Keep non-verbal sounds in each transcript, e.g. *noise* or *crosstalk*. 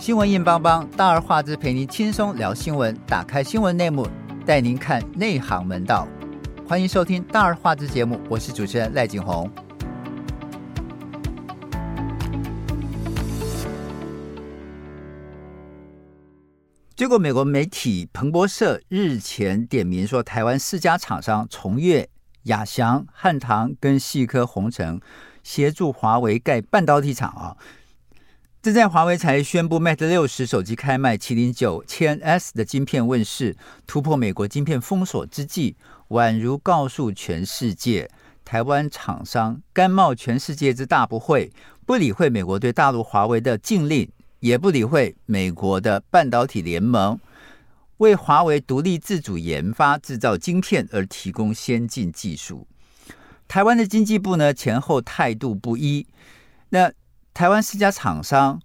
新闻硬邦邦，大而化之，陪您轻松聊新闻。打开新闻内幕，带您看内行门道。欢迎收听大而化之节目，我是主持人赖景红。结果，美国媒体彭博社日前点名说，台湾四家厂商崇越、亚翔、汉唐跟细科宏成协助华为盖半导体厂啊。正在华为才宣布 Mate 六十手机开卖，麒麟九千 S 的晶片问世，突破美国晶片封锁之际，宛如告诉全世界，台湾厂商甘冒全世界之大不讳，不理会美国对大陆华为的禁令，也不理会美国的半导体联盟，为华为独立自主研发制造晶片而提供先进技术。台湾的经济部呢，前后态度不一，那。台湾四家厂商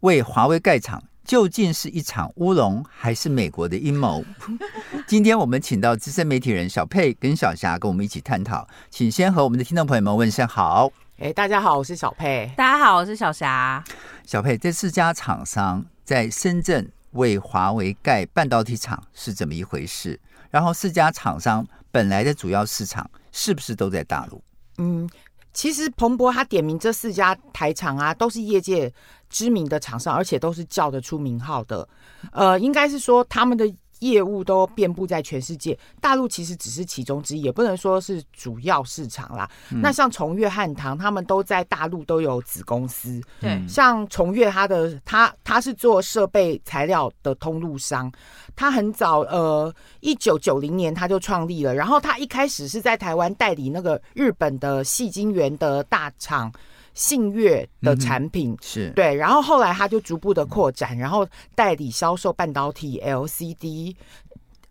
为华为盖厂，究竟是一场乌龙，还是美国的阴谋？*laughs* 今天我们请到资深媒体人小佩跟小霞跟我们一起探讨，请先和我们的听众朋友们问声好。哎，大家好，我是小佩。大家好，我是小霞。小佩，这四家厂商在深圳为华为盖半导体厂是怎么一回事？然后四家厂商本来的主要市场是不是都在大陆？嗯。其实彭博他点名这四家台厂啊，都是业界知名的厂商，而且都是叫得出名号的。呃，应该是说他们的。业务都遍布在全世界，大陆其实只是其中之一，也不能说是主要市场啦。嗯、那像崇越、汉唐，他们都在大陆都有子公司。对，像崇越，他的他他是做设备材料的通路商，他很早呃，一九九零年他就创立了，然后他一开始是在台湾代理那个日本的细晶圆的大厂。信越的产品、嗯、是对，然后后来他就逐步的扩展，然后代理销售半导体 LCD。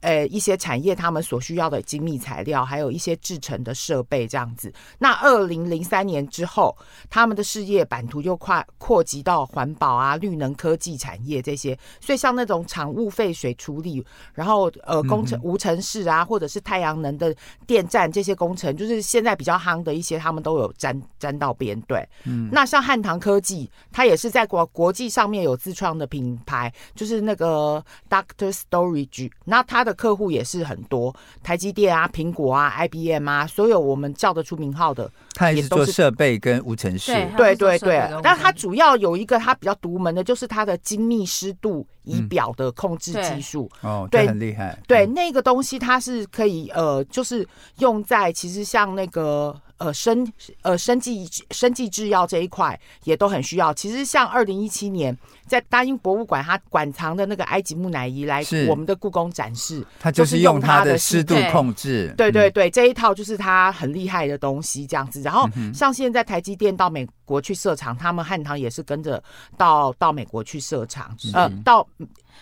呃，一些产业他们所需要的精密材料，还有一些制成的设备这样子。那二零零三年之后，他们的事业版图又跨扩及到环保啊、绿能科技产业这些。所以像那种厂务废水处理，然后呃工程无尘室啊，或者是太阳能的电站这些工程，就是现在比较夯的一些，他们都有沾沾到边。对，嗯。那像汉唐科技，它也是在国国际上面有自创的品牌，就是那个 Doctor Storage，那它。的客户也是很多，台积电啊、苹果啊、IBM 啊，所有我们叫得出名号的，它也是做设备跟无尘室，对对对。但它主要有一个它比较独门的，就是它的精密湿度仪表的控制技术。哦，对，很厉害。对，那个东西它是可以呃，就是用在其实像那个。呃，生呃生技生技制药这一块也都很需要。其实像二零一七年在大英博物馆，它馆藏的那个埃及木乃伊来我们的故宫展示，它就是用它的湿度控制。对对对，这一套就是它很厉害的东西，这样子。然后像现在台积电到美国去设厂，他们汉唐也是跟着到到美国去设厂，呃，到。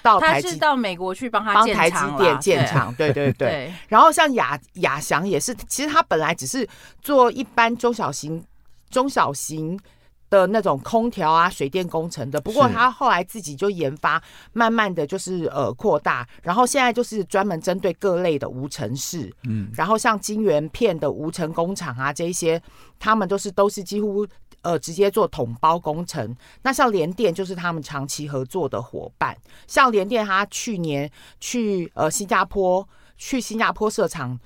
到台他是到美国去帮他帮台积电建厂，对对对，对。*laughs* 对然后像亚亚翔也是，其实他本来只是做一般中小型、中小型的那种空调啊、水电工程的。不过他后来自己就研发，慢慢的就是呃扩大，然后现在就是专门针对各类的无尘室，嗯，然后像晶圆片的无尘工厂啊，这一些他们都是都是几乎。呃，直接做统包工程。那像联电就是他们长期合作的伙伴。像联电，他去年去呃新加坡去新加坡设厂，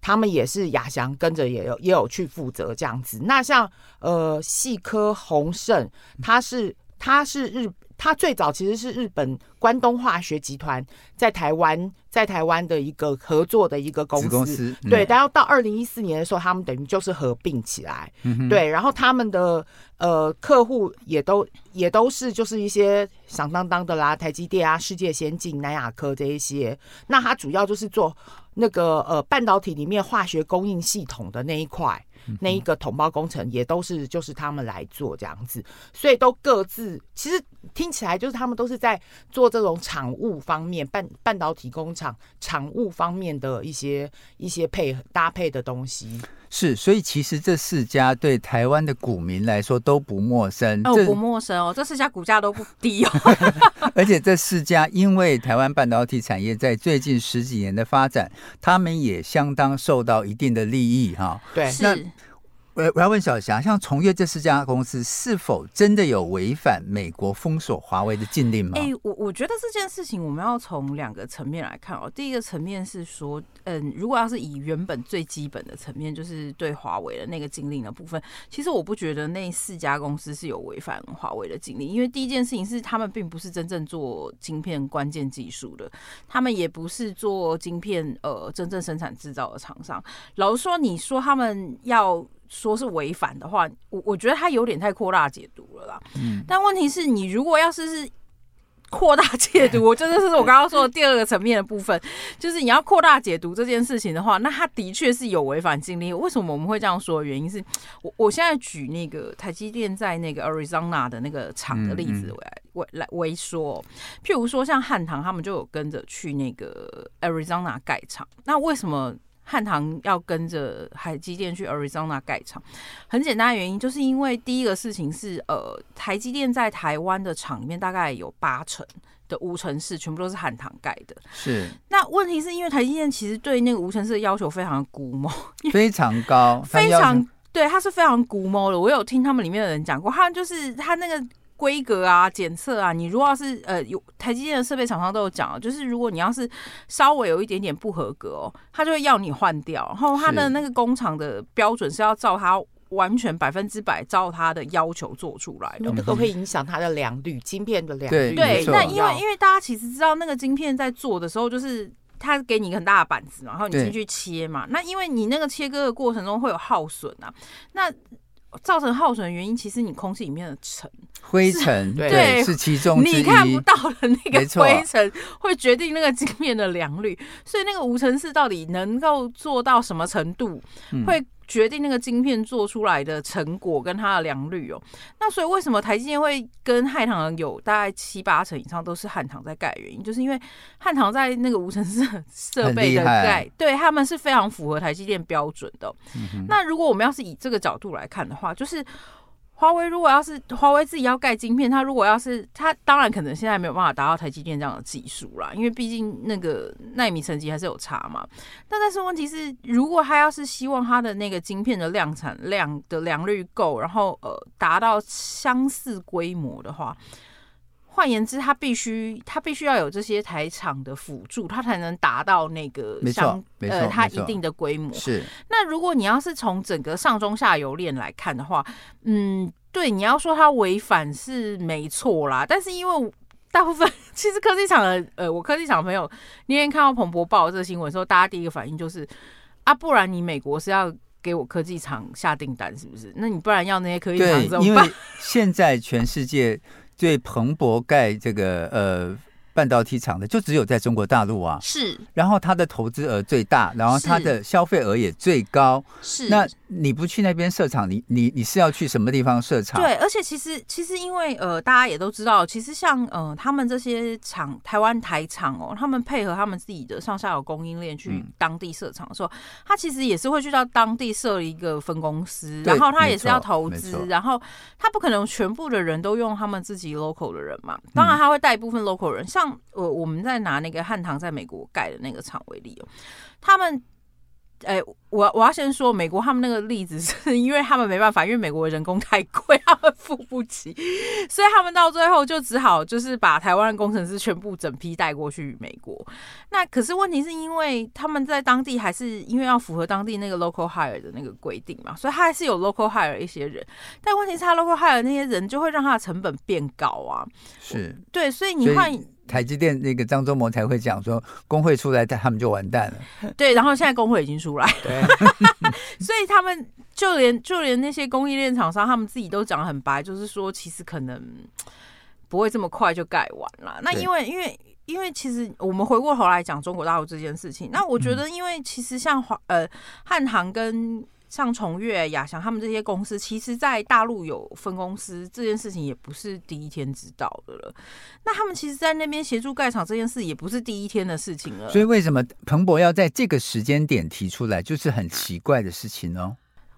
他们也是亚翔跟着也有也有去负责这样子。那像呃细科宏盛，他是他是日。他最早其实是日本关东化学集团在台湾在台湾的一个合作的一个公司，公司嗯、对。然后到二零一四年的时候，他们等于就是合并起来，嗯、对。然后他们的呃客户也都也都是就是一些响当当的啦，台积电啊、世界先进、南亚科这一些。那他主要就是做那个呃半导体里面化学供应系统的那一块。那一个统包工程也都是就是他们来做这样子，所以都各自其实听起来就是他们都是在做这种产物方面半半导体工厂产物方面的一些一些配搭配的东西。是，所以其实这四家对台湾的股民来说都不陌生哦，不陌生哦，这四家股价都不低哦。*laughs* *laughs* 而且这四家因为台湾半导体产业在最近十几年的发展，他们也相当受到一定的利益哈。对，那我我要问小霞，像崇越这四家公司是否真的有违反美国封锁华为的禁令吗？哎、我我觉得这件事情我们要从两个层面来看哦。第一个层面是说，嗯，如果要是以原本最基本的层面，就是对华为的那个禁令的部分，其实我不觉得那四家公司是有违反华为的禁令，因为第一件事情是他们并不是真正做晶片关键技术的，他们也不是做晶片呃真正生产制造的厂商。老实说，你说他们要。说是违反的话，我我觉得他有点太扩大解读了啦。嗯，但问题是你如果要是是扩大解读，我真的是我刚刚说的第二个层面的部分，就是你要扩大解读这件事情的话，那他的确是有违反禁令。为什么我们会这样说的原因是我我现在举那个台积电在那个 Arizona 的那个厂的例子来为来为说，譬如说像汉唐他们就有跟着去那个 Arizona 盖厂，那为什么？汉唐要跟着海基电去 Arizona 盖厂，很简单的原因，就是因为第一个事情是，呃，台积电在台湾的厂里面大概有八成的无尘室全部都是汉唐盖的。是。那问题是因为台积电其实对那个无尘室的要求非常的龟毛，非常高，非常对，它是非常龟毛的。我有听他们里面的人讲过，他就是他那个。规格啊，检测啊，你如果要是呃有台积电的设备厂商都有讲，就是如果你要是稍微有一点点不合格哦，他就会要你换掉。然后他的那个工厂的标准是要照他完全百分之百照他的要求做出来的，这都会影响它的良率，晶片的良率。对，那因为因为大家其实知道那个晶片在做的时候，就是他给你一个很大的板子嘛，然后你进去切嘛，那因为你那个切割的过程中会有耗损啊，那。造成耗损的原因，其实你空气里面的尘、灰尘，对，是其中。你看不到的那个灰尘，会决定那个镜面的良率。所以那个无尘室到底能够做到什么程度，会。决定那个晶片做出来的成果跟它的良率哦，那所以为什么台积电会跟汉唐有大概七八成以上都是汉唐在盖？原因就是因为汉唐在那个无尘室设备的盖，对他们是非常符合台积电标准的。那如果我们要是以这个角度来看的话，就是。华为如果要是华为自己要盖晶片，它如果要是它，当然可能现在没有办法达到台积电这样的技术啦，因为毕竟那个耐米成绩还是有差嘛。但但是问题是，如果它要是希望它的那个晶片的量产量的良率够，然后呃达到相似规模的话。换言之，它必须它必须要有这些台厂的辅助，它才能达到那个像呃它一定的规模。是。那如果你要是从整个上中下游链来看的话，嗯，对，你要说它违反是没错啦。但是因为大部分 *laughs* 其实科技厂的呃，我科技厂的朋友那天看到彭博报这个新闻的时候，大家第一个反应就是啊，不然你美国是要给我科技厂下订单是不是？那你不然要那些科技厂怎么办？因为现在全世界。对彭博盖这个呃。半导体厂的就只有在中国大陆啊，是，然后它的投资额最大，然后它的消费额也最高，是。那你不去那边设厂，你你你是要去什么地方设厂？对，而且其实其实因为呃，大家也都知道，其实像呃，他们这些厂，台湾台厂哦，他们配合他们自己的上下游供应链去当地设厂的时候，他、嗯、其实也是会去到当地设一个分公司，然后他也是要投资，然后他不可能全部的人都用他们自己 local 的人嘛，当然他会带一部分 local 人，像。我我们在拿那个汉唐在美国盖的那个厂为例哦，他们，哎，我我要先说美国他们那个例子是 *laughs* 因为他们没办法，因为美国的人工太贵，*laughs* 他们付不起，所以他们到最后就只好就是把台湾的工程师全部整批带过去美国。那可是问题是因为他们在当地还是因为要符合当地那个 local hire 的那个规定嘛，所以他还是有 local hire 一些人，但问题是他 local hire 那些人就会让他的成本变高啊。是，对，所以你换。台积电那个张忠谋才会讲说，工会出来，他们就完蛋了。*laughs* 对，然后现在工会已经出来，对，*laughs* 所以他们就连就连那些供应链厂商，他们自己都讲得很白，就是说其实可能不会这么快就盖完了。那因为因为因为其实我们回过头来讲中国大陆这件事情，那我觉得因为其实像华呃汉唐跟。像崇越、亚翔他们这些公司，其实，在大陆有分公司这件事情也不是第一天知道的了。那他们其实，在那边协助盖厂这件事，也不是第一天的事情了。所以，为什么彭博要在这个时间点提出来，就是很奇怪的事情哦？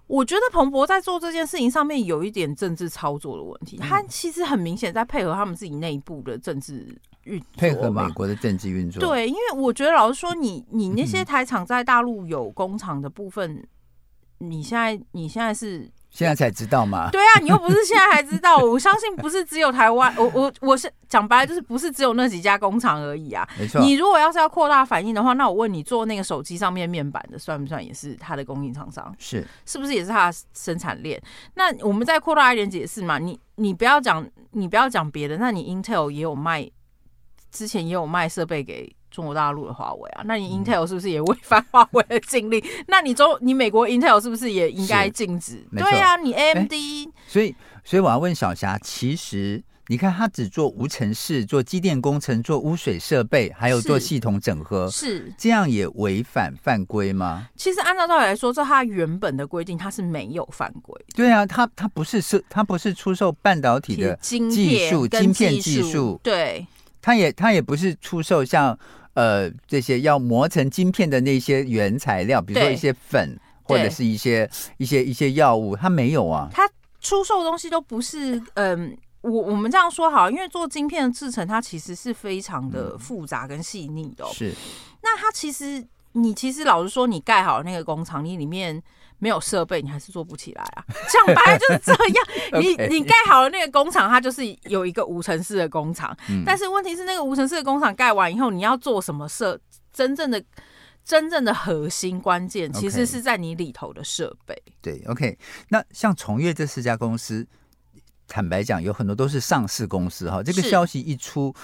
我觉得彭博在做这件事情上面有一点政治操作的问题。他其实很明显在配合他们自己内部的政治运作，配合美国的政治运作。对，因为我觉得老实说你，你你那些台厂在大陆有工厂的部分。你现在你现在是现在才知道吗？对啊，你又不是现在才知道。我相信不是只有台湾，我我我是讲白了，就是不是只有那几家工厂而已啊。没错。你如果要是要扩大反应的话，那我问你，做那个手机上面面板的，算不算也是它的供应厂商？是，是不是也是它的生产链？那我们再扩大一点解释嘛。你你不要讲，你不要讲别的。那你 Intel 也有卖，之前也有卖设备给。中国大陆的华为啊，那你 Intel 是不是也违反华为的禁令？嗯、*laughs* 那你中你美国 Intel 是不是也应该禁止？对啊，你 AMD。所以，所以我要问小霞，其实你看，他只做无尘室、做机电工程、做污水设备，还有做系统整合，是，是这样也违反犯规吗？其实按照道理来说，这他原本的规定，他是没有犯规。对啊，他他不是是他不是出售半导体的技术、晶片技术，对，他也他也不是出售像。呃，这些要磨成晶片的那些原材料，比如说一些粉或者是一些一些一些药物，它没有啊。它出售的东西都不是，嗯，我我们这样说好，因为做晶片的制成，它其实是非常的复杂跟细腻的哦。是，那它其实你其实老实说，你盖好那个工厂，你里面。没有设备，你还是做不起来啊！讲白了就是这样。*laughs* 你你盖好了那个工厂，它就是有一个无尘室的工厂。嗯、但是问题是，那个无尘室的工厂盖完以后，你要做什么设？真正的真正的核心关键，其实是在你里头的设备。对，OK。那像崇越这四家公司，坦白讲，有很多都是上市公司哈。这个消息一出，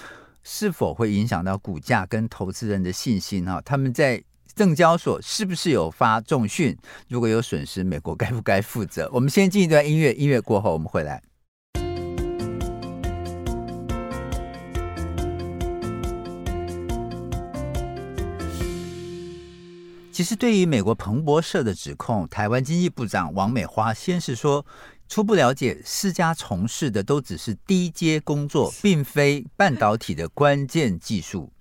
是，是否会影响到股价跟投资人的信心哈？他们在。证交所是不是有发重讯？如果有损失，美国该不该负责？我们先进一段音乐，音乐过后我们回来。其实，对于美国彭博社的指控，台湾经济部长王美花先是说，初步了解施家从事的都只是低阶工作，并非半导体的关键技术。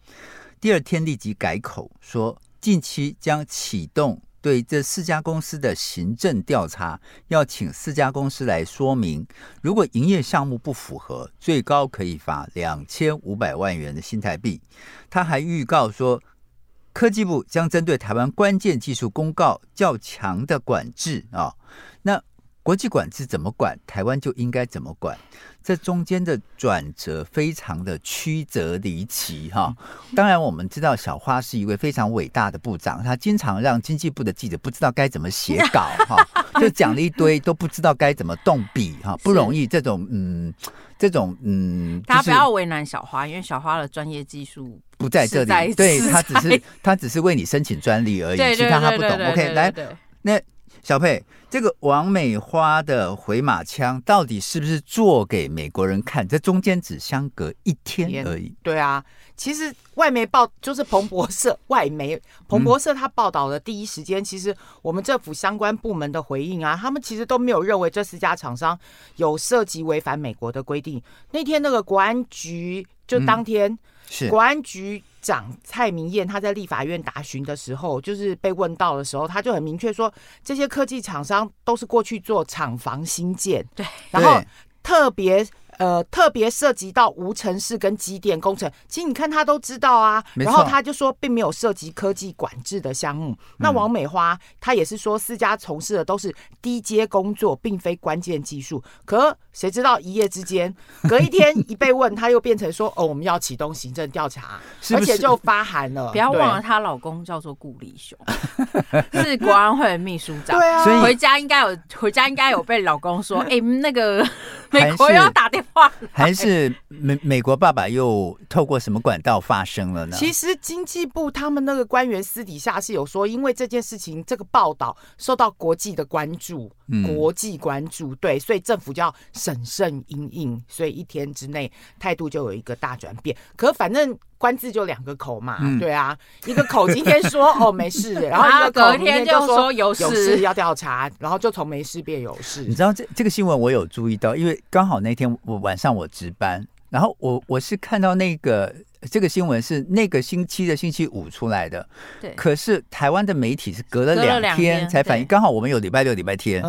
第二天立即改口说。近期将启动对这四家公司的行政调查，要请四家公司来说明，如果营业项目不符合，最高可以罚两千五百万元的新台币。他还预告说，科技部将针对台湾关键技术公告较强的管制啊。那国际管制怎么管，台湾就应该怎么管。这中间的转折非常的曲折离奇哈，当然我们知道小花是一位非常伟大的部长，他经常让经济部的记者不知道该怎么写稿哈，*laughs* 就讲了一堆都不知道该怎么动笔哈，不容易。这种嗯，这种嗯，大家不要为难小花，因为小花的专业技术不在这里，对，他只是他只是为你申请专利而已，其他他不懂。OK，来，那。小佩，这个王美花的回马枪到底是不是做给美国人看？这中间只相隔一天而已。对啊，其实外媒报就是彭博社外媒，彭博社他报道的第一时间，嗯、其实我们政府相关部门的回应啊，他们其实都没有认为这四家厂商有涉及违反美国的规定。那天那个国安局就当天、嗯、是国安局。长蔡明燕他在立法院答询的时候，就是被问到的时候，他就很明确说，这些科技厂商都是过去做厂房新建，对，然后特别。呃，特别涉及到无尘室跟机电工程，其实你看他都知道啊。然后他就说，并没有涉及科技管制的项目。那王美花她也是说，私家从事的都是低阶工作，并非关键技术。可谁知道一夜之间，隔一天 *laughs* 一被问，他又变成说：“哦，我们要启动行政调查，而且就发函了。*laughs* ”不要忘了，她老公叫做顾立雄，是国安会秘书长。对啊，所以回家应该有回家应该有被老公说：“ *laughs* 哎，那个美国要打电话。”还是美美国爸爸又透过什么管道发生了呢？其实经济部他们那个官员私底下是有说，因为这件事情这个报道受到国际的关注，嗯、国际关注，对，所以政府就要审慎应应，所以一天之内态度就有一个大转变。可反正。官字就两个口嘛，嗯、对啊，一个口今天说 *laughs* 哦没事，*laughs* 然后一个口隔天就说有事，有事要调查，然后就从没事变有事。你知道这这个新闻我有注意到，因为刚好那天我晚上我值班，然后我我是看到那个。这个新闻是那个星期的星期五出来的，对。可是台湾的媒体是隔了两天才反应，刚好我们有礼拜六、礼拜天，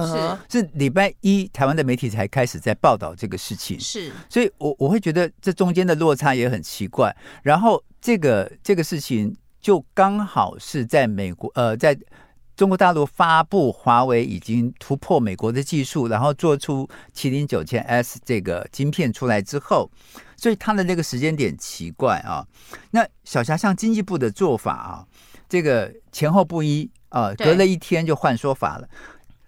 是是礼拜一，台湾的媒体才开始在报道这个事情，是。所以我我会觉得这中间的落差也很奇怪。然后这个这个事情就刚好是在美国，呃，在中国大陆发布华为已经突破美国的技术，然后做出麒麟九千 S 这个晶片出来之后，所以他的那个时间点奇怪啊。那小霞像经济部的做法啊，这个前后不一啊，隔了一天就换说法了，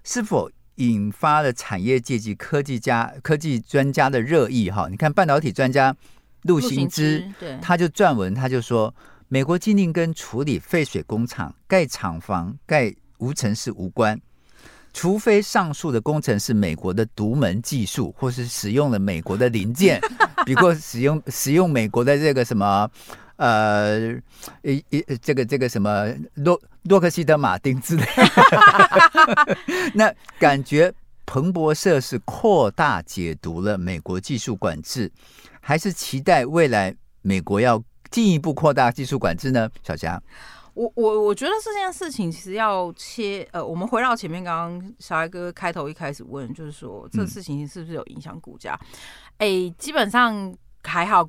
是否引发了产业界及科技家、科技专家的热议？哈，你看半导体专家陆行之，对他就撰文，他就说。美国禁令跟处理废水工厂、盖厂房、盖无尘室无关，除非上述的工程是美国的独门技术，或是使用了美国的零件，*laughs* 比如使用使用美国的这个什么呃一一这个这个什么洛洛克希德马丁之类的。*laughs* 那感觉彭博社是扩大解读了美国技术管制，还是期待未来美国要？进一步扩大技术管制呢？小霞，我我我觉得这件事情其实要切呃，我们回到前面刚刚小艾哥开头一开始问，就是说这事情是不是有影响股价？哎、嗯欸，基本上还好，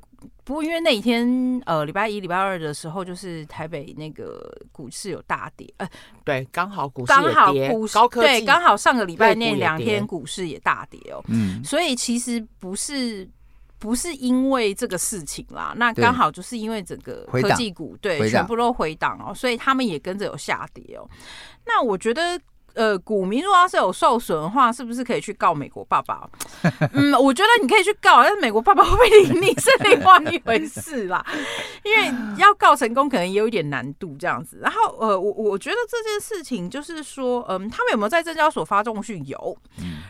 不过因为那一天呃礼拜一、礼拜二的时候，就是台北那个股市有大跌，呃，对，刚好股市刚好股市对，刚好上个礼拜那两天股市也大跌哦，嗯，所以其实不是。不是因为这个事情啦，那刚好就是因为整个科技股对，对全部都回档哦，所以他们也跟着有下跌哦。那我觉得。呃，股民如果要是有受损的话，是不是可以去告美国爸爸？*laughs* 嗯，我觉得你可以去告，但是美国爸爸会不会理 *laughs* 你是另外一回事啦。因为要告成功，可能也有一点难度这样子。然后，呃，我我觉得这件事情就是说，嗯，他们有没有在证交所发重讯？有，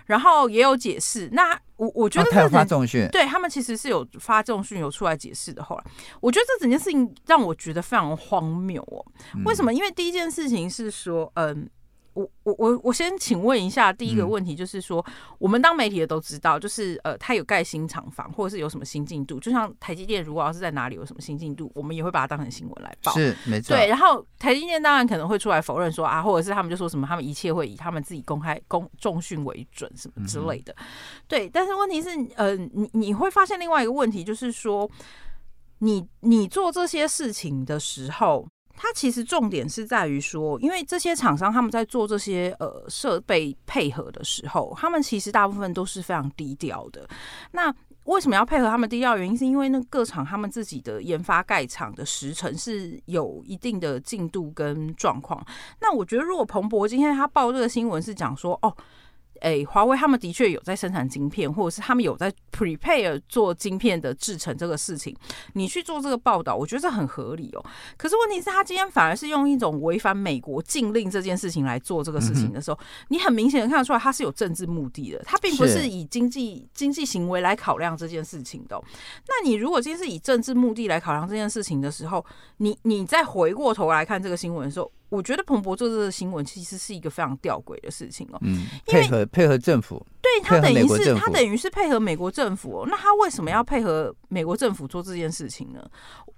然后也有解释。那我我觉得他有发重讯，对他们其实是有发重讯，有出来解释的。后来，我觉得这整件事情让我觉得非常荒谬哦。为什么？因为第一件事情是说，嗯。我我我我先请问一下，第一个问题就是说，嗯、我们当媒体的都知道，就是呃，他有盖新厂房，或者是有什么新进度，就像台积电如果要是在哪里有什么新进度，我们也会把它当成新闻来报。是没错。对，然后台积电当然可能会出来否认说啊，或者是他们就说什么，他们一切会以他们自己公开公重讯为准什么之类的。嗯、对，但是问题是，呃，你你会发现另外一个问题，就是说，你你做这些事情的时候。它其实重点是在于说，因为这些厂商他们在做这些呃设备配合的时候，他们其实大部分都是非常低调的。那为什么要配合他们低调？原因是因为那各厂他们自己的研发盖厂的时程是有一定的进度跟状况。那我觉得，如果彭博今天他报这个新闻是讲说，哦。哎，华为他们的确有在生产晶片，或者是他们有在 prepare 做晶片的制成这个事情。你去做这个报道，我觉得这很合理哦。可是问题是，他今天反而是用一种违反美国禁令这件事情来做这个事情的时候，你很明显的看得出来，他是有政治目的的。他并不是以经济经济行为来考量这件事情的。那你如果今天是以政治目的来考量这件事情的时候，你你再回过头来看这个新闻的时候。我觉得彭博做这个新闻其实是一个非常吊诡的事情哦。嗯，配合配合政府，对，他等于是他等于是配合美国政府哦。那他为什么要配合美国政府做这件事情呢？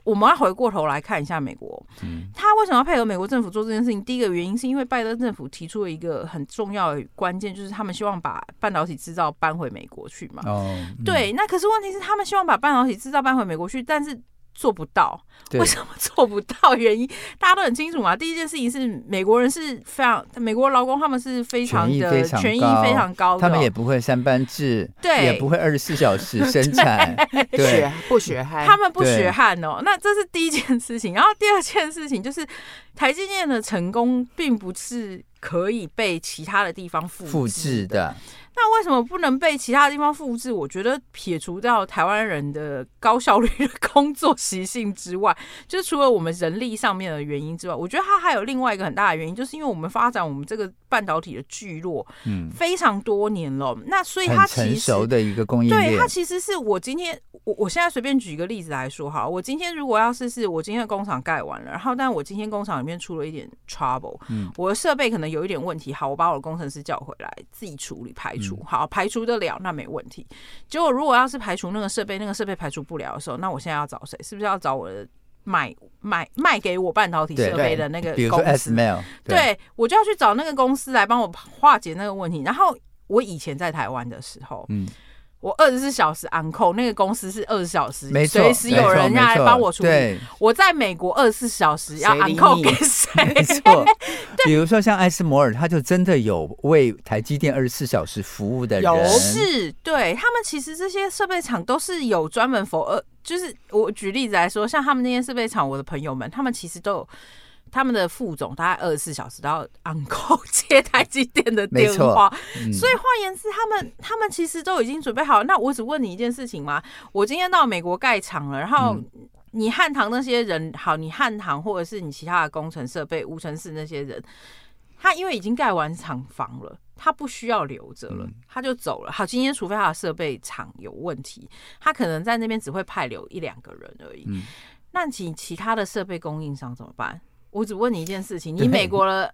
我们要回过头来看一下美国，嗯，他为什么要配合美国政府做这件事情？第一个原因是因为拜登政府提出了一个很重要的关键，就是他们希望把半导体制造搬回美国去嘛。哦，对，那可是问题是他们希望把半导体制造搬回美国去，但是。做不到，为什么做不到？原因 *laughs* 大家都很清楚嘛。第一件事情是美国人是非常，美国劳工他们是非常的权益非常高，他们也不会三班制，对，也不会二十四小时 *laughs* 生产，*laughs* 对，不血汗，他们不血汗哦。那这是第一件事情，然后第二件事情就是台积电的成功并不是可以被其他的地方复复制的。那为什么不能被其他地方复制？我觉得撇除掉台湾人的高效率的工作习性之外，就是除了我们人力上面的原因之外，我觉得它还有另外一个很大的原因，就是因为我们发展我们这个半导体的聚落，嗯，非常多年了。嗯、那所以它其实成熟的一个工业链，对它其实是我今天我我现在随便举一个例子来说哈，我今天如果要是是我今天的工厂盖完了，然后但我今天工厂里面出了一点 trouble，嗯，我的设备可能有一点问题，好，我把我的工程师叫回来自己处理排除。好，排除得了，那没问题。结果如果要是排除那个设备，那个设备排除不了的时候，那我现在要找谁？是不是要找我的买买卖给我半导体设备的那个公司？对，对，我就要去找那个公司来帮我化解那个问题。然后我以前在台湾的时候，嗯。我二十四小时 on call，那个公司是二十四小时，随错时有人要来帮我处理。我在美国二十四小时要 on call 给谁？*laughs* *laughs* 对，比如说像艾斯摩尔，他就真的有为台积电二十四小时服务的人，有是对他们其实这些设备厂都是有专门 for 呃，就是我举例子来说，像他们那些设备厂，我的朋友们，他们其实都有。他们的副总大概二十四小时都要 on call *laughs* 接台积电的电话，嗯、所以换言之，他们他们其实都已经准备好了。那我只问你一件事情嘛，我今天到美国盖厂了，然后你汉唐那些人，好，你汉唐或者是你其他的工程设备、无尘室那些人，他因为已经盖完厂房了，他不需要留着了，他就走了。好，今天除非他的设备厂有问题，他可能在那边只会派留一两个人而已。嗯、那其其他的设备供应商怎么办？我只问你一件事情：你美国的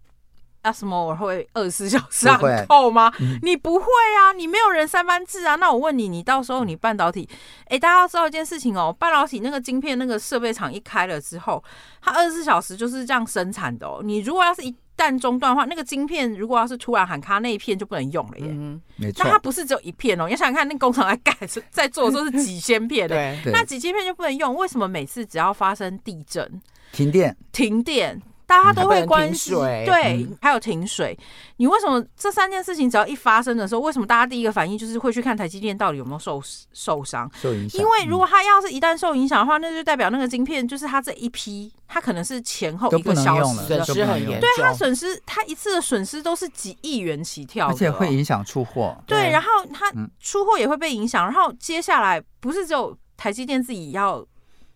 ASML 会二十四小时上扣吗？你不会啊，你没有人三班制啊。那我问你，你到时候你半导体，哎、欸，大家要知道一件事情哦，半导体那个晶片那个设备厂一开了之后，它二十四小时就是这样生产的哦。你如果要是一旦中断的话，那个晶片如果要是突然喊卡，那一片就不能用了耶。嗯，没错。那它不是只有一片哦，你要想想看，那工厂在盖在做的时候是几千片的，对，那几千片就不能用。为什么每次只要发生地震？停电，停电，大家都会关心。对，还有停水。你为什么这三件事情只要一发生的时候，为什么大家第一个反应就是会去看台积电到底有没有受受伤？受影响。因为如果它要是一旦受影响的话，那就代表那个晶片就是它这一批，它可能是前后一个小时损失很严重。对，它损失，它一次的损失都是几亿元起跳，而且会影响出货。对，然后它出货也会被影响。然后接下来不是只有台积电自己要。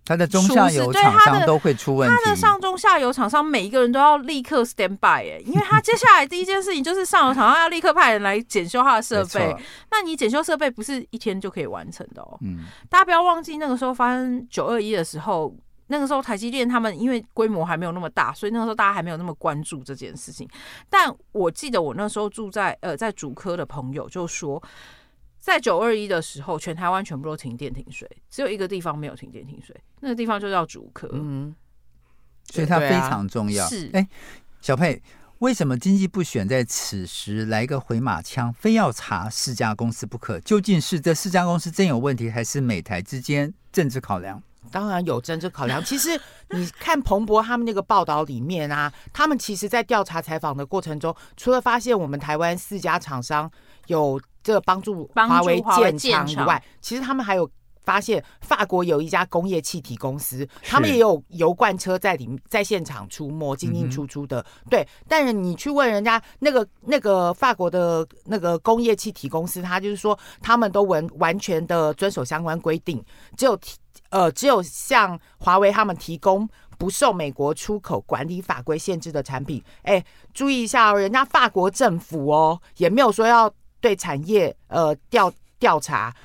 它的中下游厂商都会出问题，它的上中下游厂商每一个人都要立刻 stand by 哎，因为他接下来第一件事情就是上游厂商要立刻派人来检修他的设备。那你检修设备不是一天就可以完成的哦。嗯，大家不要忘记那个时候发生九二一的时候，那个时候台积电他们因为规模还没有那么大，所以那个时候大家还没有那么关注这件事情。但我记得我那时候住在呃在主科的朋友就说。在九二一的时候，全台湾全部都停电停水，只有一个地方没有停电停水，那个地方就叫竹科。嗯，所以它非常重要。是，哎，小佩，为什么经济部选在此时来个回马枪，非要查四家公司不可？究竟是这四家公司真有问题，还是美台之间政治考量？当然有政治考量。其实你看彭博他们那个报道里面啊，他们其实在调查采访的过程中，除了发现我们台湾四家厂商有。这个帮助华为建厂以外，其实他们还有发现法国有一家工业气体公司，他们也有油罐车在里面在现场出没进进出出的。嗯、对，但是你去问人家那个那个法国的那个工业气体公司，他就是说他们都完完全的遵守相关规定，只有呃只有向华为他们提供不受美国出口管理法规限制的产品。哎，注意一下哦，人家法国政府哦也没有说要。对产业呃调调查，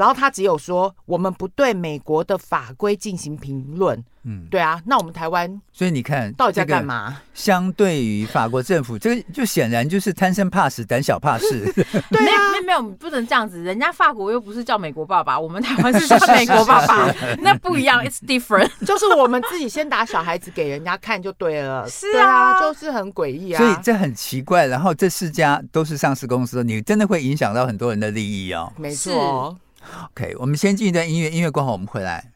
然后他只有说我们不对美国的法规进行评论。嗯，对啊，那我们台湾，所以你看到底在干嘛？相对于法国政府，这个就显然就是贪生怕死、胆小怕事。*laughs* 对啊，没有没有，不能这样子。人家法国又不是叫美国爸爸，我们台湾是叫 *laughs* 美国爸爸，那不一样。It's different，*laughs* 就是我们自己先打小孩子给人家看就对了。是啊，就是很诡异啊。所以这很奇怪。然后这四家都是上市公司，你真的会影响到很多人的利益哦。没错。OK，我们先进一段音乐，音乐过后我们回来。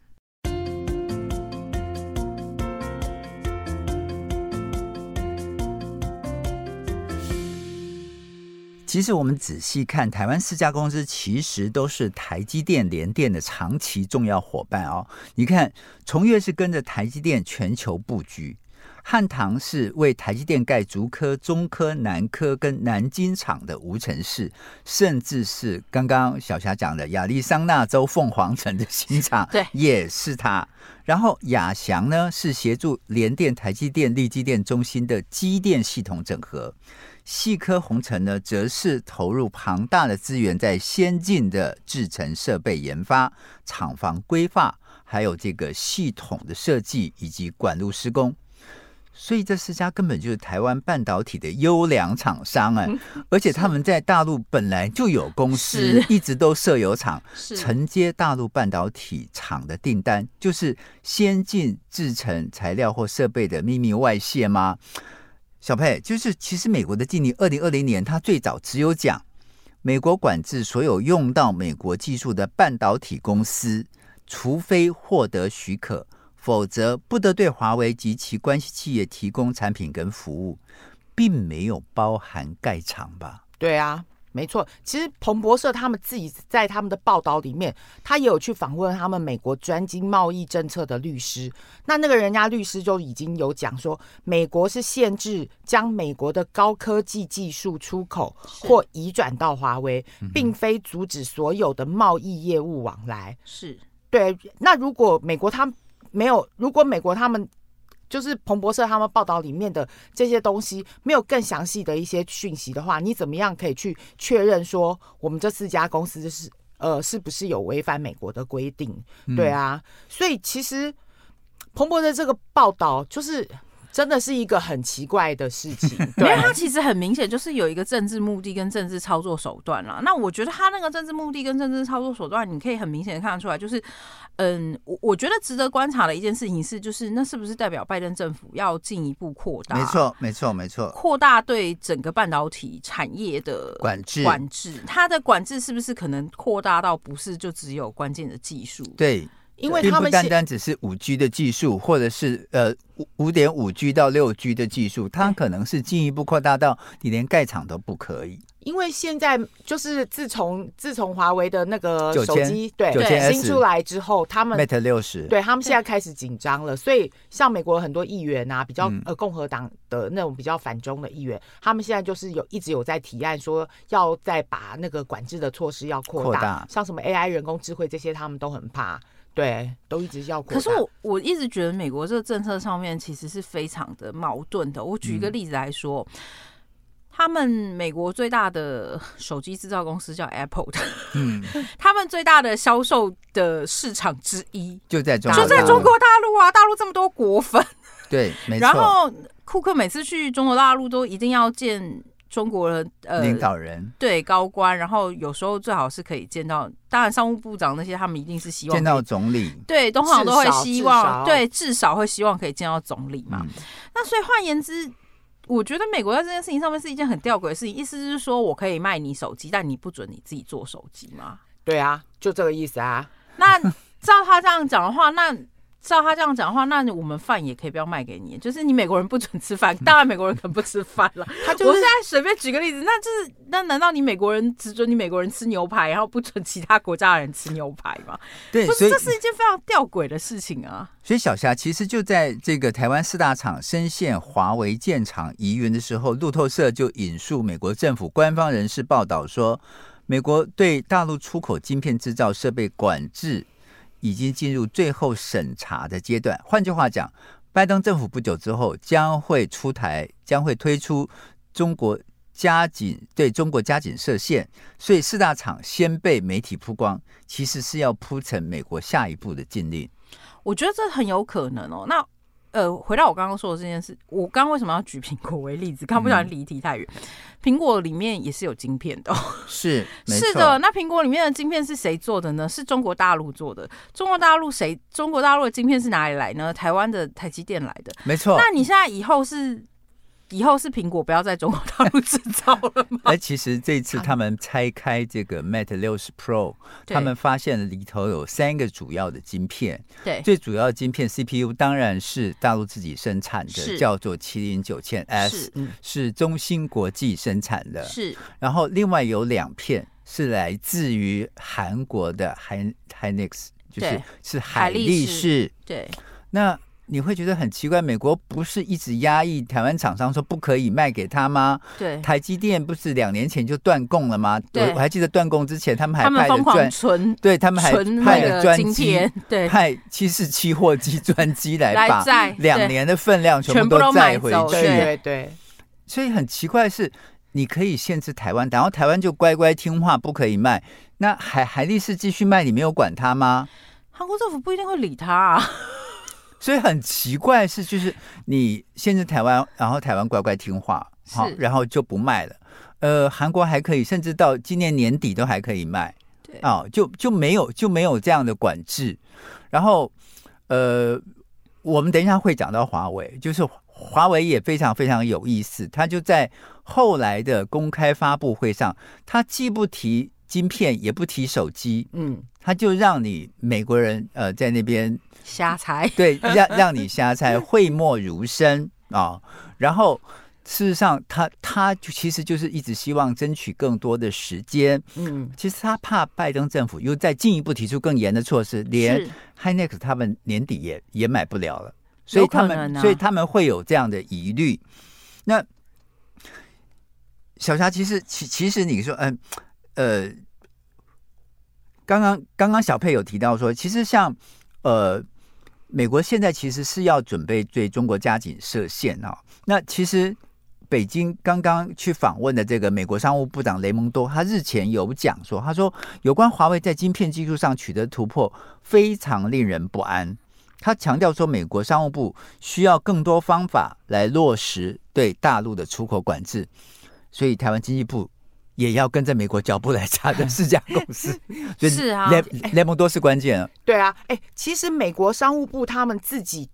其实我们仔细看，台湾四家公司其实都是台积电、联电的长期重要伙伴哦。你看，崇越是跟着台积电全球布局，汉唐是为台积电盖竹科、中科、南科跟南京厂的无尘室，甚至是刚刚小霞讲的亚利桑那州凤凰城的新厂，*laughs* 对，也是他。然后亚翔呢，是协助联电、台积电、力积电中心的机电系统整合。细科红尘呢，则是投入庞大的资源在先进的制程设备研发、厂房规划，还有这个系统的设计以及管路施工。所以这四家根本就是台湾半导体的优良厂商哎，而且他们在大陆本来就有公司，一直都设有厂，承接大陆半导体厂的订单，就是先进制成材料或设备的秘密外泄吗？小佩，就是其实美国的禁令，二零二零年，它最早只有讲美国管制所有用到美国技术的半导体公司，除非获得许可，否则不得对华为及其关系企业提供产品跟服务。并没有包含盖厂吧？对啊。没错，其实彭博社他们自己在他们的报道里面，他也有去访问他们美国专精贸易政策的律师。那那个人家律师就已经有讲说，美国是限制将美国的高科技技术出口或移转到华为，并非阻止所有的贸易业务往来。是对。那如果美国他没有，如果美国他们。就是彭博社他们报道里面的这些东西没有更详细的一些讯息的话，你怎么样可以去确认说我们这四家公司是呃是不是有违反美国的规定？对啊，所以其实彭博的这个报道就是。真的是一个很奇怪的事情，*laughs* 因为它其实很明显就是有一个政治目的跟政治操作手段啦。那我觉得他那个政治目的跟政治操作手段，你可以很明显的看得出来，就是，嗯，我我觉得值得观察的一件事情是，就是那是不是代表拜登政府要进一步扩大？没错，没错，没错，扩大对整个半导体产业的管制，管制，它的管制是不是可能扩大到不是就只有关键的技术？对。因为他们不单单只是五 G 的技术，或者是呃五五点五 G 到六 G 的技术，它可能是进一步扩大到你连盖厂都不可以。因为现在就是自从自从华为的那个手机对对新出来之后，他们 Mate 六十，对他们现在开始紧张了。所以像美国很多议员啊，比较呃共和党的那种比较反中的议员，他们现在就是有一直有在提案说要再把那个管制的措施要扩大，扩大，像什么 AI 人工智慧这些，他们都很怕。对，都一直要。可是我我一直觉得美国这个政策上面其实是非常的矛盾的。我举一个例子来说，嗯、他们美国最大的手机制造公司叫 Apple 的，嗯，*laughs* 他们最大的销售的市场之一就在中就在中国大陆啊，大陆这么多果粉，对，没 *laughs* 错。然后库克每次去中国大陆都一定要见。中国人呃领导人对高官，然后有时候最好是可以见到，当然商务部长那些他们一定是希望见到总理，对，通常都会希望，对，至少会希望可以见到总理嘛。嗯、那所以换言之，我觉得美国在这件事情上面是一件很吊诡的事情，意思是说我可以卖你手机，但你不准你自己做手机吗？对啊，就这个意思啊。那照他这样讲的话，那。照他这样讲的话，那我们饭也可以不要卖给你，就是你美国人不准吃饭，当然美国人可能不吃饭了。*laughs* 他就是、我现在随便举个例子，那就是那难道你美国人只准你美国人吃牛排，然后不准其他国家的人吃牛排吗？对，所以这是一件非常吊诡的事情啊。所以小霞其实就在这个台湾四大厂深陷华为建厂疑云的时候，路透社就引述美国政府官方人士报道说，美国对大陆出口晶片制造设备管制。已经进入最后审查的阶段。换句话讲，拜登政府不久之后将会出台，将会推出中国加紧对中国加紧设限。所以四大厂先被媒体曝光，其实是要铺成美国下一步的禁令。我觉得这很有可能哦。那。呃，回到我刚刚说的这件事，我刚刚为什么要举苹果为例子？刚不小心离题太远。苹果里面也是有晶片的，*laughs* 是是的。那苹果里面的晶片是谁做的呢？是中国大陆做的。中国大陆谁？中国大陆的晶片是哪里来呢？台湾的台积电来的，没错。那你现在以后是？以后是苹果不要在中国大陆制造了吗？*laughs* 哎，其实这次 *laughs* 他们拆开这个 Mate 六十 Pro，他们发现了里头有三个主要的晶片。对，最主要的晶片 CPU 当然是大陆自己生产的，叫做麒麟九千 S，是中芯国际生产的。是，然后另外有两片是来自于韩国的 Hynix，就是是海力士。对，那。你会觉得很奇怪，美国不是一直压抑台湾厂商说不可以卖给他吗？对，台积电不是两年前就断供了吗？对，我还记得断供之前，他们还派了专存，对他们还派了专机，对，派七四七货机专机来把两年的分量全部都载回去。对对对，所以很奇怪的是，你可以限制台湾，然后台湾就乖乖听话，不可以卖。那海海力士继续卖，你没有管他吗？韩国政府不一定会理他啊。所以很奇怪是，就是你限制台湾，然后台湾乖乖听话，好，然后就不卖了。呃，韩国还可以，甚至到今年年底都还可以卖。对啊，就就没有就没有这样的管制。然后，呃，我们等一下会讲到华为，就是华为也非常非常有意思。他就在后来的公开发布会上，他既不提晶片，也不提手机，嗯，他就让你美国人呃在那边。瞎猜，对，*laughs* 让让你瞎猜，讳莫如深啊、哦。然后，事实上他，他他就其实就是一直希望争取更多的时间。嗯，其实他怕拜登政府又再进一步提出更严的措施，连 Hynex 他们年底也也买不了了，所以他们、啊、所以他们会有这样的疑虑。那小霞，其实其其实你说，嗯呃，刚刚刚刚小佩有提到说，其实像呃。美国现在其实是要准备对中国加紧设限啊。那其实北京刚刚去访问的这个美国商务部长雷蒙多，他日前有讲说，他说有关华为在晶片技术上取得突破，非常令人不安。他强调说，美国商务部需要更多方法来落实对大陆的出口管制，所以台湾经济部。也要跟着美国脚步来查的四家公司，*laughs* 是啊，雷雷蒙多是关键啊。对啊，哎，其实美国商务部他们自己。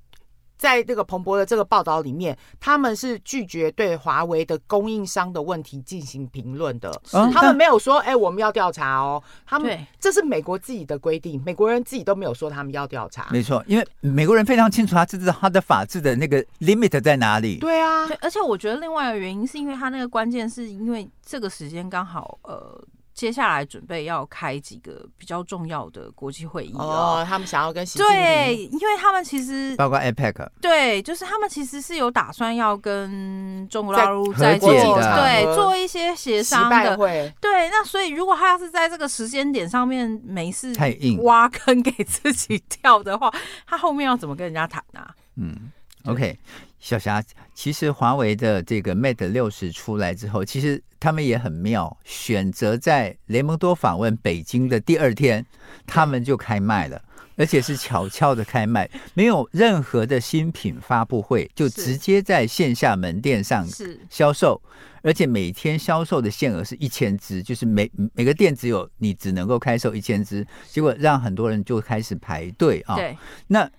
在这个彭博的这个报道里面，他们是拒绝对华为的供应商的问题进行评论的。他们没有说，哎、欸，我们要调查哦。他们这是美国自己的规定，美国人自己都没有说他们要调查。没错，因为美国人非常清楚，他知道他的法治的那个 limit 在哪里。对啊，对，而且我觉得另外一个原因是因为他那个关键是因为这个时间刚好呃。接下来准备要开几个比较重要的国际会议哦，他们想要跟习对，因为他们其实包括 APEC，对，就是他们其实是有打算要跟中国大陆在做对做一些协商的，对，那所以如果他要是在这个时间点上面没事太硬。挖坑给自己跳的话，他后面要怎么跟人家谈啊？嗯，OK。小霞，其实华为的这个 Mate 六十出来之后，其实他们也很妙，选择在雷蒙多访问北京的第二天，他们就开卖了，而且是悄悄的开卖，没有任何的新品发布会，就直接在线下门店上销售，而且每天销售的限额是一千只，就是每每个店只有你只能够开售一千只，结果让很多人就开始排队啊。对，那。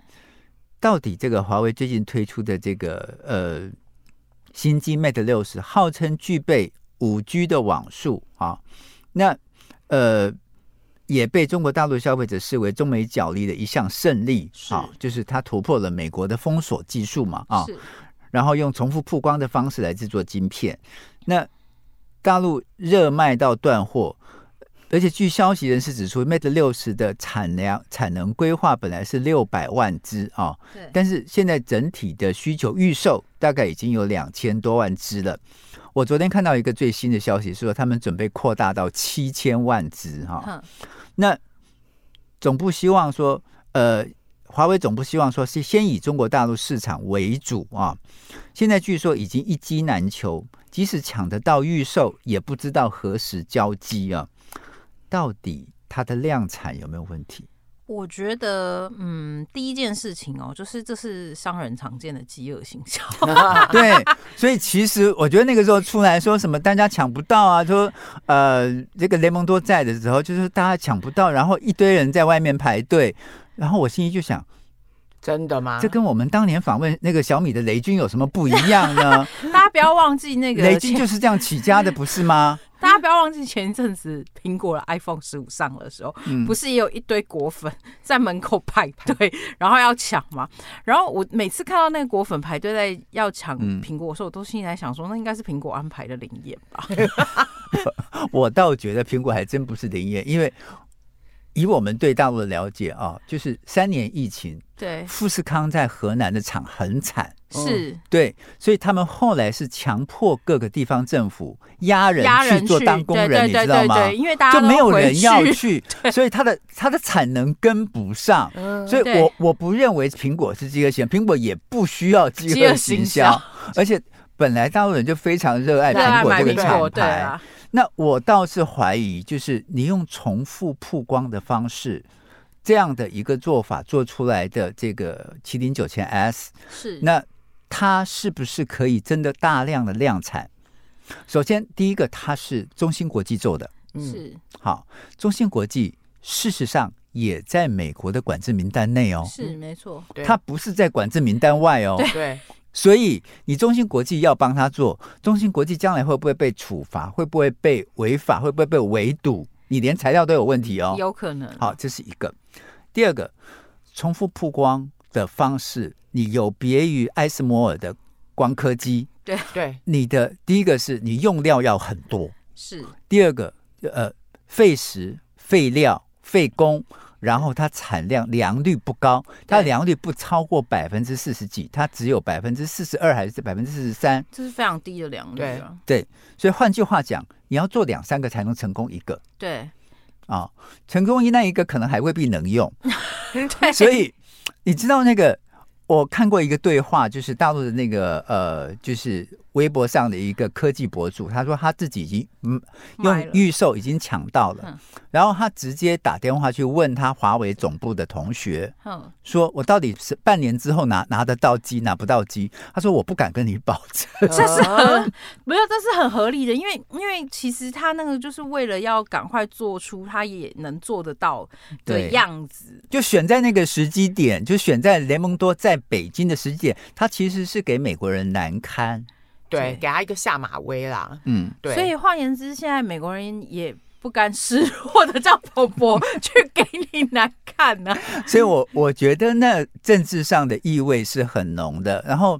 到底这个华为最近推出的这个呃新机 Mate 六十，号称具备五 G 的网速啊，那呃也被中国大陆消费者视为中美角力的一项胜利啊，就是它突破了美国的封锁技术嘛啊，然后用重复曝光的方式来制作晶片，那大陆热卖到断货。而且据消息人士指出，Mate 六十的产量产能规划本来是六百万只啊，对，但是现在整体的需求预售大概已经有两千多万只了。我昨天看到一个最新的消息，是说他们准备扩大到七千万只哈。那总部希望说，呃，华为总部希望说是先以中国大陆市场为主啊。现在据说已经一机难求，即使抢得到预售，也不知道何时交机啊。到底它的量产有没有问题？我觉得，嗯，第一件事情哦，就是这是商人常见的饥饿行销。*laughs* 对，所以其实我觉得那个时候出来说什么大家抢不到啊，说呃这个雷蒙多在的时候，就是大家抢不到，然后一堆人在外面排队，然后我心里就想，真的吗？这跟我们当年访问那个小米的雷军有什么不一样呢？*laughs* 大家不要忘记那个雷军就是这样起家的，不是吗？*laughs* 大家不要忘记前一阵子苹果的 iPhone 十五上的时候，嗯，不是也有一堆果粉 *laughs* 在门口排队，然后要抢吗？然后我每次看到那个果粉排队在要抢苹果的时候，我都心里在想说，那应该是苹果安排的灵验吧？*laughs* 我倒觉得苹果还真不是灵验，因为。以我们对大陆的了解啊，就是三年疫情，对。富士康在河南的厂很惨，是。对，所以他们后来是强迫各个地方政府压人去做当工人，你知道吗？因为大家就没有人要去，*laughs* 所以它的它的产能跟不上，所以我我不认为苹果是饥饿行销，苹果也不需要饥饿行销，而且本来大陆人就非常热爱苹果这个厂牌。那我倒是怀疑，就是你用重复曝光的方式，这样的一个做法做出来的这个麒麟九千 S，是。那它是不是可以真的大量的量产？首先，第一个它是中芯国际做的，是。好，中芯国际事实上也在美国的管制名单内哦，是没错，它不是在管制名单外哦，对。所以，你中芯国际要帮他做，中芯国际将来会不会被处罚？会不会被违法？会不会被围堵？你连材料都有问题哦，有可能。好，这是一个。第二个，重复曝光的方式，你有别于艾斯摩尔的光刻机，对对，你的第一个是你用料要很多，是第二个呃费时、费料、费工。然后它产量良率不高，它良率不超过百分之四十几，它只有百分之四十二还是百分之四十三，这是非常低的良率啊。对，所以换句话讲，你要做两三个才能成功一个。对，啊，成功一那一个可能还未必能用。*laughs* 对，所以你知道那个，我看过一个对话，就是大陆的那个呃，就是。微博上的一个科技博主，他说他自己已经嗯用预售已经抢到了，然后他直接打电话去问他华为总部的同学，说我到底是半年之后拿拿得到机拿不到机？他说我不敢跟你保证，*laughs* 这是很没有，这是很合理的，因为因为其实他那个就是为了要赶快做出他也能做得到的样子，就选在那个时机点，就选在雷蒙多在北京的时机点，他其实是给美国人难堪。对，给他一个下马威啦。嗯，对。所以换言之，现在美国人也不甘示弱的叫婆婆 *laughs* 去给你难看呢、啊。所以我我觉得那政治上的意味是很浓的。然后，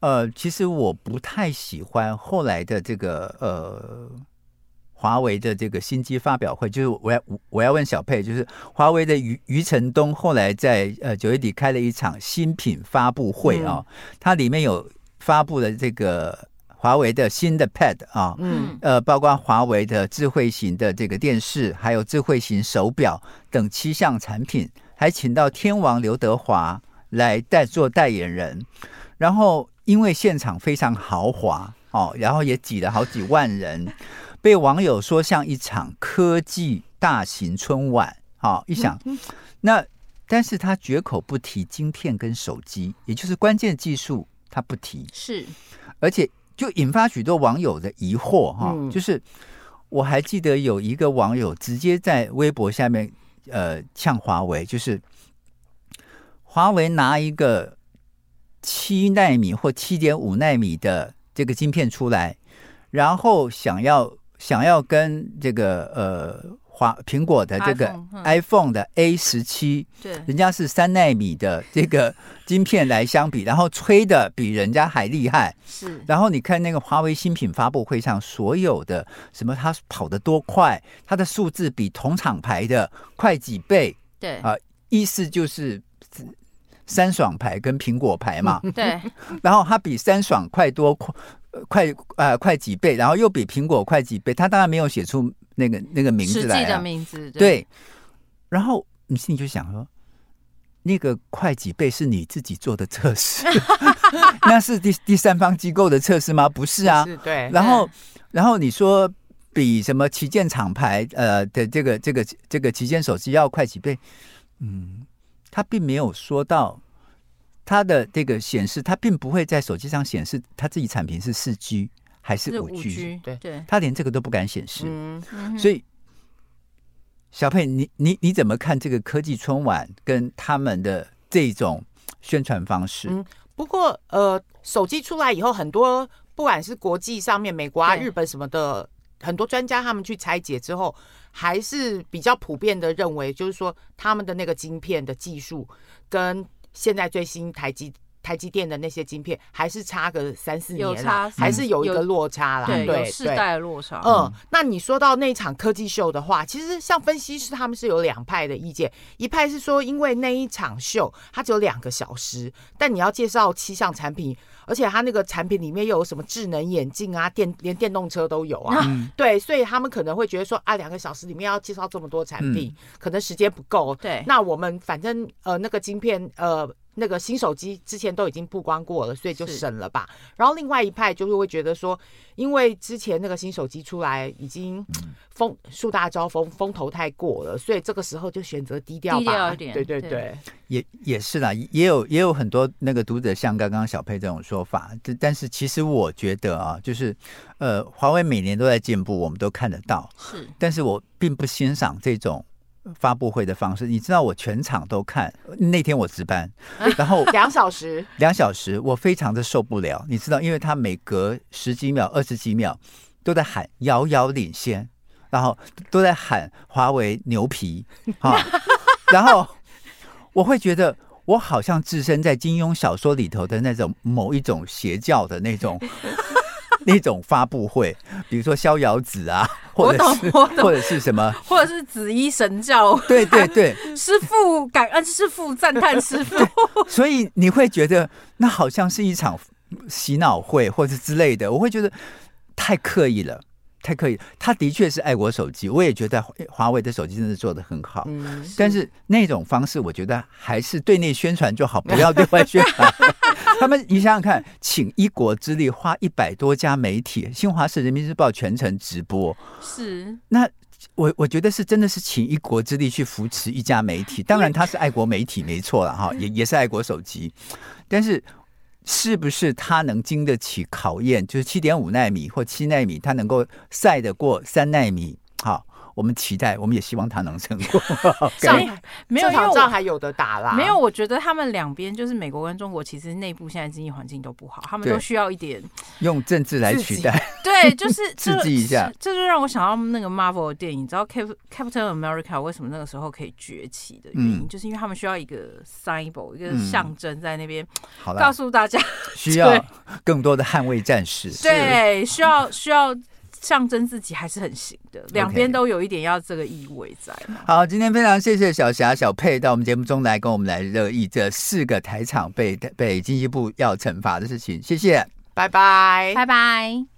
呃，其实我不太喜欢后来的这个呃华为的这个新机发表会。就是我要我要问小佩，就是华为的余余承东后来在呃九月底开了一场新品发布会啊、哦，它里面有。发布了这个华为的新的 Pad 啊，嗯，呃，包括华为的智慧型的这个电视，还有智慧型手表等七项产品，还请到天王刘德华来代做代言人。然后因为现场非常豪华哦，然后也挤了好几万人，*laughs* 被网友说像一场科技大型春晚。好，一想，那但是他绝口不提晶片跟手机，也就是关键技术。他不提是，而且就引发许多网友的疑惑哈，就是我还记得有一个网友直接在微博下面呃呛华为，就是华为拿一个七纳米或七点五纳米的这个晶片出来，然后想要想要跟这个呃。华苹果的这个 iPhone, 的 A 十七，对，人家是三纳米的这个 *laughs* 晶片来相比，然后吹的比人家还厉害。是，然后你看那个华为新品发布会上，所有的什么它跑得多快，它的数字比同厂牌的快几倍。对啊、呃，意思就是三爽牌跟苹果牌嘛。对，*laughs* 然后它比三爽快多快快呃快几倍，然后又比苹果快几倍，他当然没有写出。那个那个名字来、啊、实际的名字对，对，然后你心里就想说，那个快几倍是你自己做的测试，*laughs* 那是第第三方机构的测试吗？不是啊，是对。然后然后你说比什么旗舰厂牌呃的这个这个这个旗舰手机要快几倍？嗯，他并没有说到他的这个显示，它并不会在手机上显示他自己产品是四 G。还是五 G，对对，他连这个都不敢显示，嗯，所以小佩，你你你怎么看这个科技春晚跟他们的这种宣传方式？嗯，不过呃，手机出来以后，很多不管是国际上面，美国啊、日本什么的，很多专家他们去拆解之后，还是比较普遍的认为，就是说他们的那个晶片的技术跟现在最新台积。台积电的那些晶片还是差个三四年啦，还是有一个落差啦，对，有世代落差。嗯，那你说到那一场科技秀的话，其实像分析师他们是有两派的意见，一派是说，因为那一场秀它只有两个小时，但你要介绍七项产品，而且它那个产品里面又有什么智能眼镜啊，电连电动车都有啊，嗯、*laughs* 对，所以他们可能会觉得说啊，两个小时里面要介绍这么多产品，嗯、可能时间不够。对，那我们反正呃那个晶片呃。那个新手机之前都已经曝光过了，所以就省了吧。然后另外一派就是会觉得说，因为之前那个新手机出来已经风树大招风，风头太过了，所以这个时候就选择低调吧。低调一点，对对对，对也也是啦，也有也有很多那个读者像刚刚小佩这种说法。但是其实我觉得啊，就是呃，华为每年都在进步，我们都看得到。是，但是我并不欣赏这种。发布会的方式，你知道我全场都看。那天我值班，*laughs* 然后两小时，两小时，我非常的受不了。你知道，因为他每隔十几秒、二十几秒都在喊“遥遥领先”，然后都在喊“华为牛皮”啊，*laughs* 然后我会觉得。我好像置身在金庸小说里头的那种某一种邪教的那种 *laughs* 那种发布会，比如说逍遥子啊，或者是或者是什么，*laughs* 或者是紫衣神教，对对对，*laughs* 师傅感恩师傅，赞叹师傅，所以你会觉得那好像是一场洗脑会或者之类的，我会觉得太刻意了。太刻意，他的确是爱国手机，我也觉得华为的手机真的做的很好。嗯，是，但是那种方式，我觉得还是对内宣传就好，不要对外宣传。他们，你想想看，请一国之力，花一百多家媒体，新华社、人民日报全程直播，是。那我我觉得是真的是请一国之力去扶持一家媒体，当然他是爱国媒体，没错了哈，也也是爱国手机，但是。是不是他能经得起考验？就是七点五纳米或七纳米，它能够赛得过三纳米？好。我们期待，我们也希望他能成功。*laughs* 上海没有仗还有的打啦。没有，我觉得他们两边就是美国跟中国，其实内部现在经济环境都不好，他们都需要一点用政治来取代。对，*laughs* 就是刺激一下。这就让我想到那个 Marvel 的电影，你知道 Cap Captain America 为什么那个时候可以崛起的原因，就是因为他们需要一个 symbol，一个象征在那边，好了，告诉大家需要 *laughs* 更多的捍卫战士。对，需要需要。象征自己还是很行的，两边都有一点要这个意味在。Okay. 好，今天非常谢谢小霞、小佩到我们节目中来跟我们来热议这四个台场被被经济部要惩罚的事情，谢谢，拜拜，拜拜。